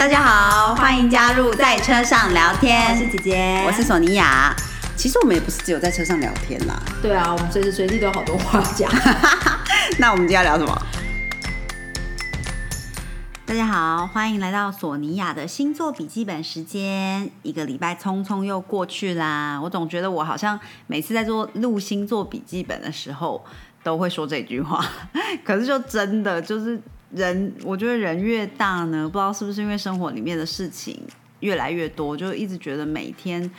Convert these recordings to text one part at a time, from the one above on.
大家好，欢迎加入在车上聊天。我是姐姐，我是索尼娅。其实我们也不是只有在车上聊天啦。对啊，我们随时随地都有好多话讲。那我们今天要聊什么？大家好，欢迎来到索尼娅的星座笔记本时间。一个礼拜匆匆又过去啦，我总觉得我好像每次在做录星座笔记本的时候都会说这句话，可是就真的就是人，我觉得人越大呢，不知道是不是因为生活里面的事情越来越多，就一直觉得每天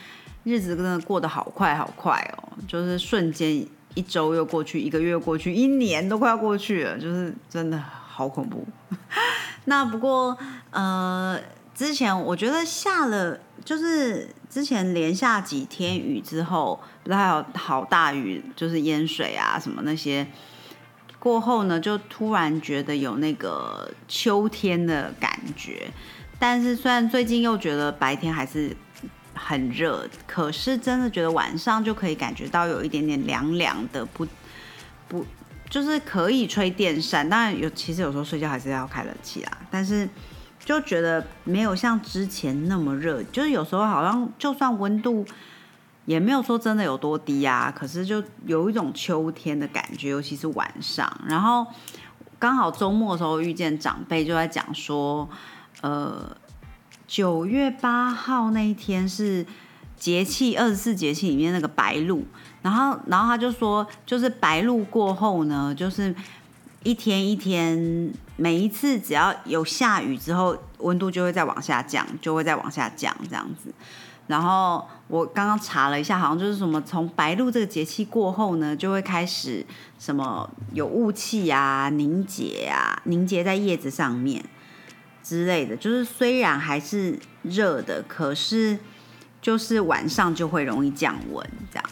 日子真的过得好快好快哦，就是瞬间一周又过去，一个月过去，一年都快要过去了，就是真的好恐怖。那不过，呃，之前我觉得下了，就是之前连下几天雨之后，不是还有好大雨，就是淹水啊什么那些，过后呢，就突然觉得有那个秋天的感觉。但是虽然最近又觉得白天还是很热，可是真的觉得晚上就可以感觉到有一点点凉凉的，不不。就是可以吹电扇，当然有，其实有时候睡觉还是要开冷气啦。但是就觉得没有像之前那么热，就是有时候好像就算温度也没有说真的有多低啊，可是就有一种秋天的感觉，尤其是晚上。然后刚好周末的时候遇见长辈，就在讲说，呃，九月八号那一天是节气二十四节气里面那个白露。然后，然后他就说，就是白露过后呢，就是一天一天，每一次只要有下雨之后，温度就会再往下降，就会再往下降这样子。然后我刚刚查了一下，好像就是什么，从白露这个节气过后呢，就会开始什么有雾气啊、凝结啊、凝结在叶子上面之类的。就是虽然还是热的，可是就是晚上就会容易降温这样。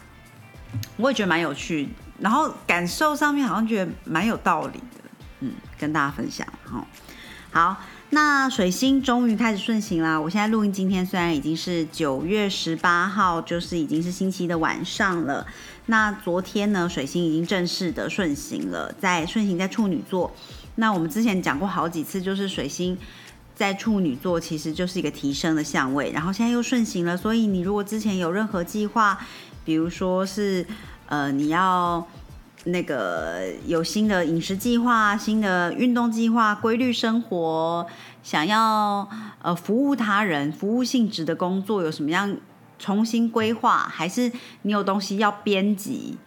我也觉得蛮有趣，然后感受上面好像觉得蛮有道理的，嗯，跟大家分享哈。好，那水星终于开始顺行啦。我现在录音，今天虽然已经是九月十八号，就是已经是星期一的晚上了。那昨天呢，水星已经正式的顺行了，在顺行在处女座。那我们之前讲过好几次，就是水星在处女座其实就是一个提升的相位，然后现在又顺行了，所以你如果之前有任何计划，比如说是，呃，你要那个有新的饮食计划、新的运动计划、规律生活，想要呃服务他人、服务性质的工作，有什么样重新规划，还是你有东西要编辑，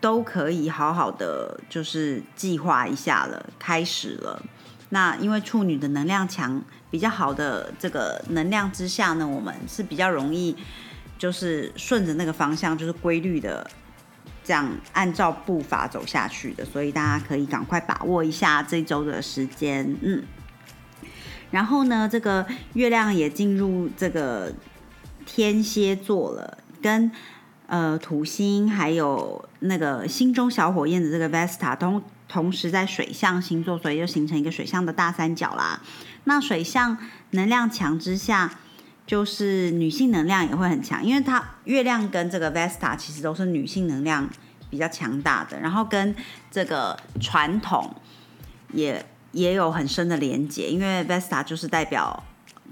都可以好好的就是计划一下了，开始了。那因为处女的能量强，比较好的这个能量之下呢，我们是比较容易。就是顺着那个方向，就是规律的这样按照步伐走下去的，所以大家可以赶快把握一下这周的时间，嗯。然后呢，这个月亮也进入这个天蝎座了，跟呃土星还有那个心中小火焰的这个 Vesta 同同时在水象星座，所以就形成一个水象的大三角啦。那水象能量强之下。就是女性能量也会很强，因为它月亮跟这个 Vesta 其实都是女性能量比较强大的，然后跟这个传统也也有很深的连接，因为 Vesta 就是代表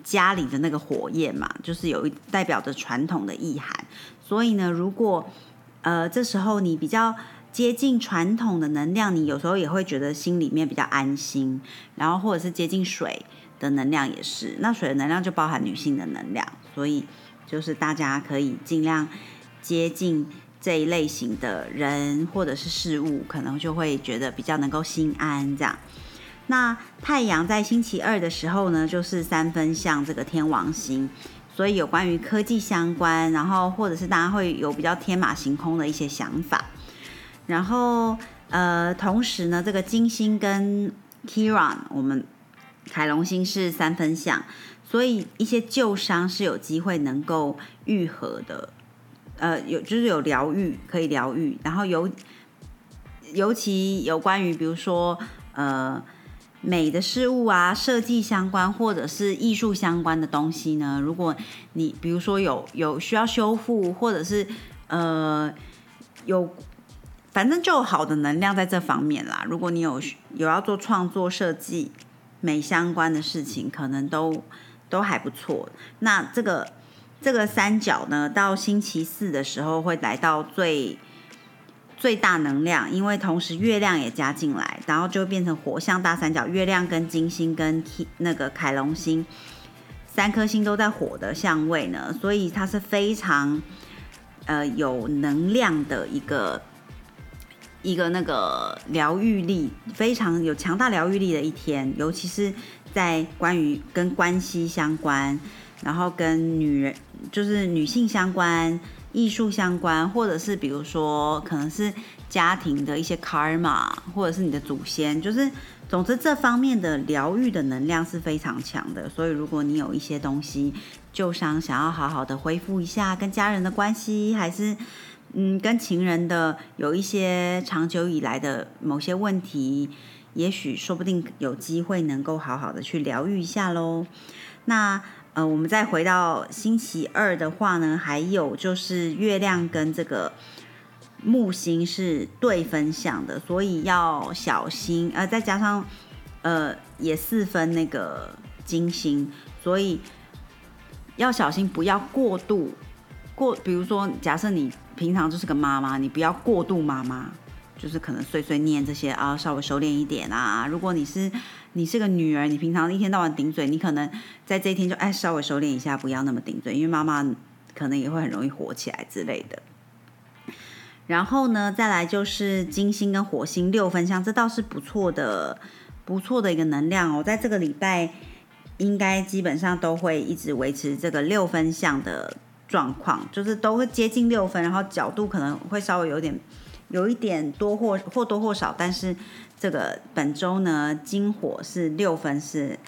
家里的那个火焰嘛，就是有一代表着传统的意涵，所以呢，如果呃这时候你比较接近传统的能量，你有时候也会觉得心里面比较安心，然后或者是接近水。的能量也是，那水的能量就包含女性的能量，所以就是大家可以尽量接近这一类型的人或者是事物，可能就会觉得比较能够心安这样。那太阳在星期二的时候呢，就是三分像这个天王星，所以有关于科技相关，然后或者是大家会有比较天马行空的一些想法。然后呃，同时呢，这个金星跟 Kiran 我们。凯龙星是三分相，所以一些旧伤是有机会能够愈合的，呃，有就是有疗愈可以疗愈，然后尤尤其有关于比如说呃美的事物啊，设计相关或者是艺术相关的东西呢，如果你比如说有有需要修复，或者是呃有反正就好的能量在这方面啦，如果你有有要做创作设计。美相关的事情可能都都还不错。那这个这个三角呢，到星期四的时候会来到最最大能量，因为同时月亮也加进来，然后就变成火象大三角，月亮跟金星跟那个凯龙星三颗星都在火的相位呢，所以它是非常呃有能量的一个。一个那个疗愈力非常有强大疗愈力的一天，尤其是在关于跟关系相关，然后跟女人就是女性相关、艺术相关，或者是比如说可能是家庭的一些 karma，或者是你的祖先，就是总之这方面的疗愈的能量是非常强的。所以如果你有一些东西旧伤，想要好好的恢复一下跟家人的关系，还是。嗯，跟情人的有一些长久以来的某些问题，也许说不定有机会能够好好的去疗愈一下喽。那呃，我们再回到星期二的话呢，还有就是月亮跟这个木星是对分相的，所以要小心。呃，再加上呃也四分那个金星，所以要小心不要过度过。比如说，假设你。平常就是个妈妈，你不要过度妈妈，就是可能碎碎念这些啊，稍微收敛一点啊。如果你是你是个女儿，你平常一天到晚顶嘴，你可能在这一天就哎稍微收敛一下，不要那么顶嘴，因为妈妈可能也会很容易火起来之类的。然后呢，再来就是金星跟火星六分相，这倒是不错的，不错的一个能量哦。在这个礼拜，应该基本上都会一直维持这个六分相的。状况就是都会接近六分，然后角度可能会稍微有点有一点多或或多或少，但是这个本周呢，金火是六分，是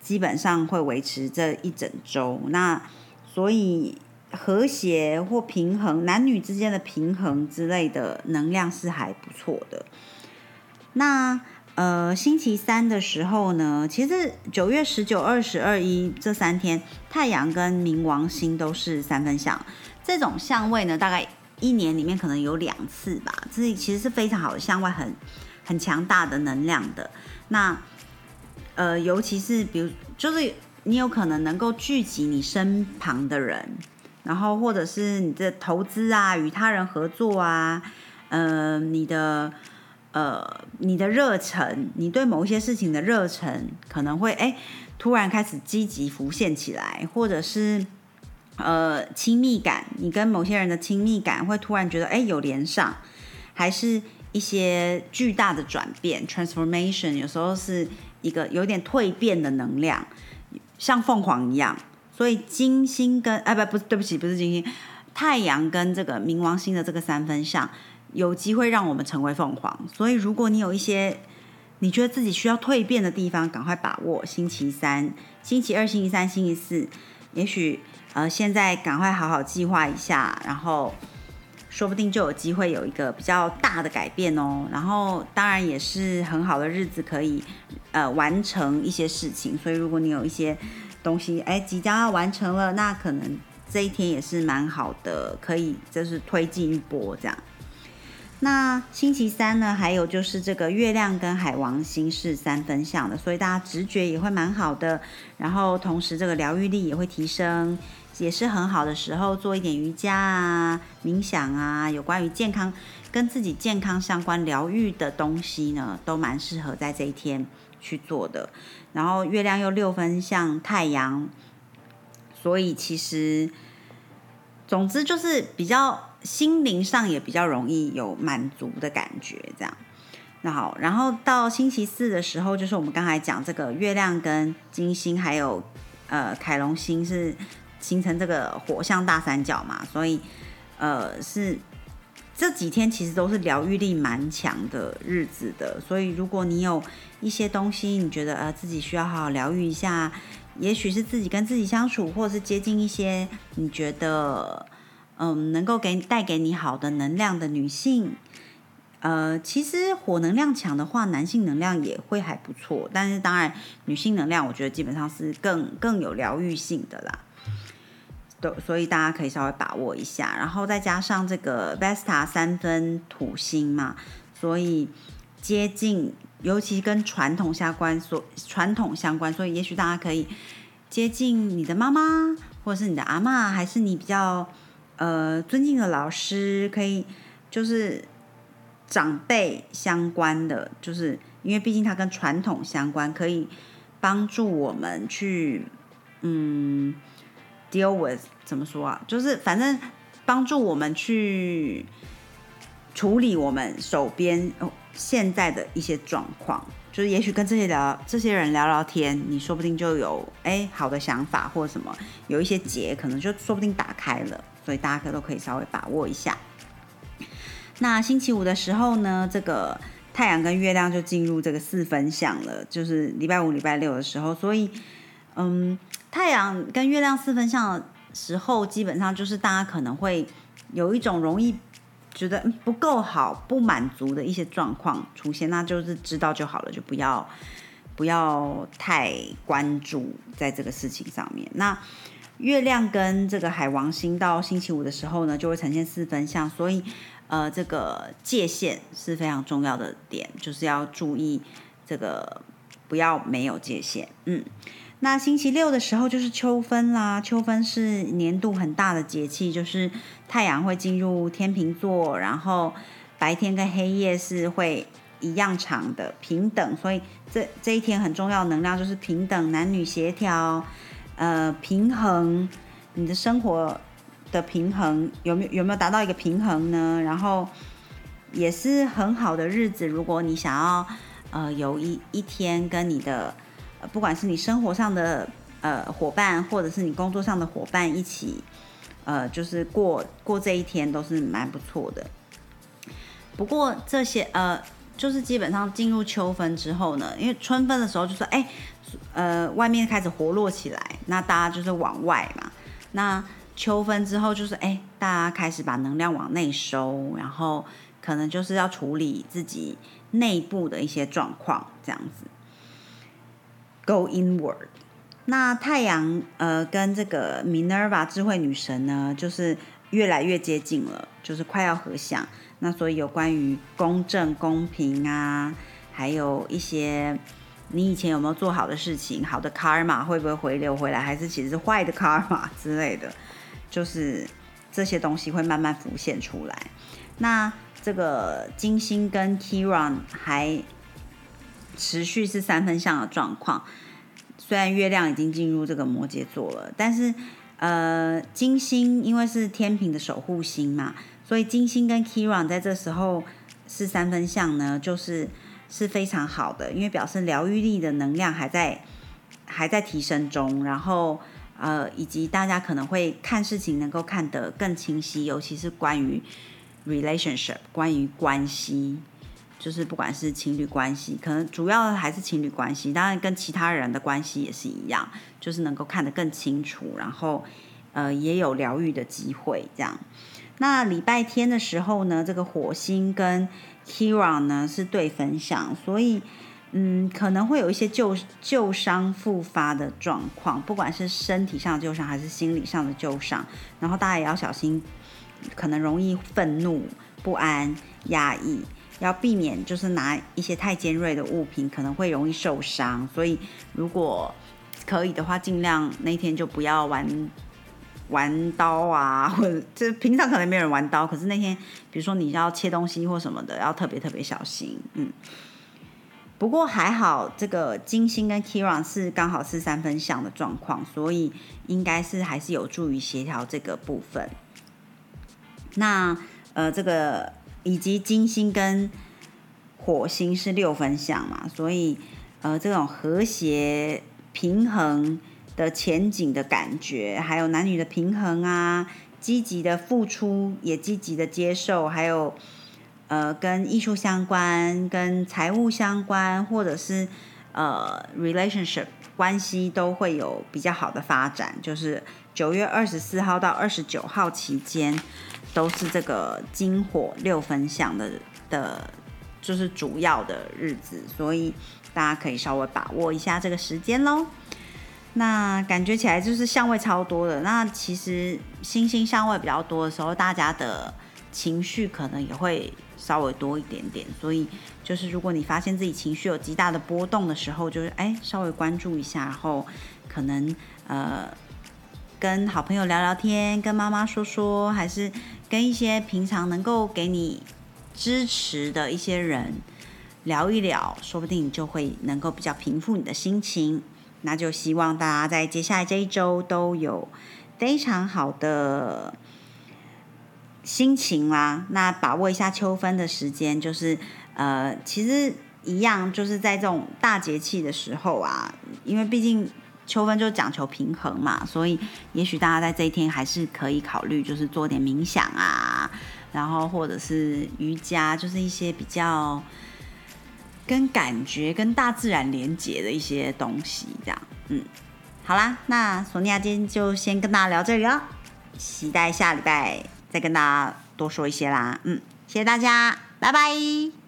基本上会维持这一整周。那所以和谐或平衡，男女之间的平衡之类的能量是还不错的。那。呃，星期三的时候呢，其实九月十九、二十二、一这三天，太阳跟冥王星都是三分相。这种相位呢，大概一年里面可能有两次吧。这其实是非常好的相位，很很强大的能量的。那呃，尤其是比如，就是你有可能能够聚集你身旁的人，然后或者是你的投资啊，与他人合作啊，呃，你的。呃，你的热忱，你对某一些事情的热忱，可能会哎突然开始积极浮现起来，或者是呃亲密感，你跟某些人的亲密感会突然觉得哎有连上，还是一些巨大的转变 （transformation），有时候是一个有点蜕变的能量，像凤凰一样。所以金星跟哎不不对不起不是金星，太阳跟这个冥王星的这个三分相。有机会让我们成为凤凰，所以如果你有一些你觉得自己需要蜕变的地方，赶快把握星期三、星期二、星期三、星期四，也许呃现在赶快好好计划一下，然后说不定就有机会有一个比较大的改变哦。然后当然也是很好的日子，可以呃完成一些事情。所以如果你有一些东西哎即将要完成了，那可能这一天也是蛮好的，可以就是推进一波这样。那星期三呢？还有就是这个月亮跟海王星是三分相的，所以大家直觉也会蛮好的。然后同时这个疗愈力也会提升，也是很好的时候做一点瑜伽啊、冥想啊，有关于健康跟自己健康相关疗愈的东西呢，都蛮适合在这一天去做的。然后月亮又六分像太阳，所以其实总之就是比较。心灵上也比较容易有满足的感觉，这样。那好，然后到星期四的时候，就是我们刚才讲这个月亮跟金星还有呃凯龙星是形成这个火象大三角嘛，所以呃是这几天其实都是疗愈力蛮强的日子的。所以如果你有一些东西，你觉得呃自己需要好好疗愈一下，也许是自己跟自己相处，或者是接近一些你觉得。嗯，能够给带给你好的能量的女性，呃，其实火能量强的话，男性能量也会还不错。但是当然，女性能量我觉得基本上是更更有疗愈性的啦。都所以大家可以稍微把握一下，然后再加上这个 Vesta 三分土星嘛，所以接近，尤其跟传统相关，所传统相关，所以也许大家可以接近你的妈妈，或者是你的阿嬷，还是你比较呃尊敬的老师，可以就是长辈相关的，就是因为毕竟它跟传统相关，可以帮助我们去嗯 deal with 怎么说啊？就是反正帮助我们去处理我们手边哦现在的一些状况。就是也许跟这些聊这些人聊聊天，你说不定就有哎好的想法或什么，有一些结可能就说不定打开了，所以大家可都可以稍微把握一下。那星期五的时候呢，这个太阳跟月亮就进入这个四分相了，就是礼拜五、礼拜六的时候，所以嗯，太阳跟月亮四分相的时候，基本上就是大家可能会有一种容易。觉得不够好、不满足的一些状况出现，那就是知道就好了，就不要不要太关注在这个事情上面。那月亮跟这个海王星到星期五的时候呢，就会呈现四分相，所以呃，这个界限是非常重要的点，就是要注意这个不要没有界限。嗯，那星期六的时候就是秋分啦，秋分是年度很大的节气，就是。太阳会进入天平座，然后白天跟黑夜是会一样长的平等，所以这这一天很重要能量就是平等、男女协调，呃，平衡你的生活的平衡有没有有没有达到一个平衡呢？然后也是很好的日子，如果你想要呃有一一天跟你的不管是你生活上的呃伙伴，或者是你工作上的伙伴一起。呃，就是过过这一天都是蛮不错的。不过这些呃，就是基本上进入秋分之后呢，因为春分的时候就说哎，呃，外面开始活络起来，那大家就是往外嘛。那秋分之后就是哎，大家开始把能量往内收，然后可能就是要处理自己内部的一些状况，这样子。Go inward。那太阳呃跟这个 Minerva 智慧女神呢，就是越来越接近了，就是快要合相。那所以有关于公正公平啊，还有一些你以前有没有做好的事情，好的 karma 会不会回流回来，还是其实是坏的 karma 之类的，就是这些东西会慢慢浮现出来。那这个金星跟 Kiran 还持续是三分相的状况。虽然月亮已经进入这个摩羯座了，但是呃，金星因为是天平的守护星嘛，所以金星跟 Kiran 在这时候是三分相呢，就是是非常好的，因为表示疗愈力的能量还在还在提升中，然后呃，以及大家可能会看事情能够看得更清晰，尤其是关于 relationship，关于关系。就是不管是情侣关系，可能主要还是情侣关系，当然跟其他人的关系也是一样，就是能够看得更清楚，然后呃也有疗愈的机会这样。那礼拜天的时候呢，这个火星跟 Kira 呢是对分享，所以嗯可能会有一些旧旧伤复发的状况，不管是身体上的旧伤还是心理上的旧伤，然后大家也要小心，可能容易愤怒、不安、压抑。要避免就是拿一些太尖锐的物品，可能会容易受伤。所以如果可以的话，尽量那天就不要玩玩刀啊，或者这平常可能没有人玩刀，可是那天比如说你要切东西或什么的，要特别特别小心。嗯，不过还好，这个金星跟 Kiran 是刚好是三分相的状况，所以应该是还是有助于协调这个部分。那呃，这个。以及金星跟火星是六分相嘛，所以呃，这种和谐平衡的前景的感觉，还有男女的平衡啊，积极的付出也积极的接受，还有呃，跟艺术相关、跟财务相关，或者是呃，relationship 关系都会有比较好的发展。就是九月二十四号到二十九号期间。都是这个金火六分相的的，就是主要的日子，所以大家可以稍微把握一下这个时间喽。那感觉起来就是相位超多的。那其实星星相位比较多的时候，大家的情绪可能也会稍微多一点点。所以就是如果你发现自己情绪有极大的波动的时候，就是哎稍微关注一下，然后可能呃跟好朋友聊聊天，跟妈妈说说，还是跟一些平常能够给你支持的一些人聊一聊，说不定你就会能够比较平复你的心情。那就希望大家在接下来这一周都有非常好的心情啦。那把握一下秋分的时间，就是呃，其实一样，就是在这种大节气的时候啊，因为毕竟秋分就讲求平衡嘛，所以也许大家在这一天还是可以考虑，就是做点冥想啊，然后或者是瑜伽，就是一些比较。跟感觉、跟大自然连接的一些东西，这样，嗯，好啦，那索尼娅今天就先跟大家聊这里了，期待下礼拜再跟大家多说一些啦，嗯，谢谢大家，拜拜。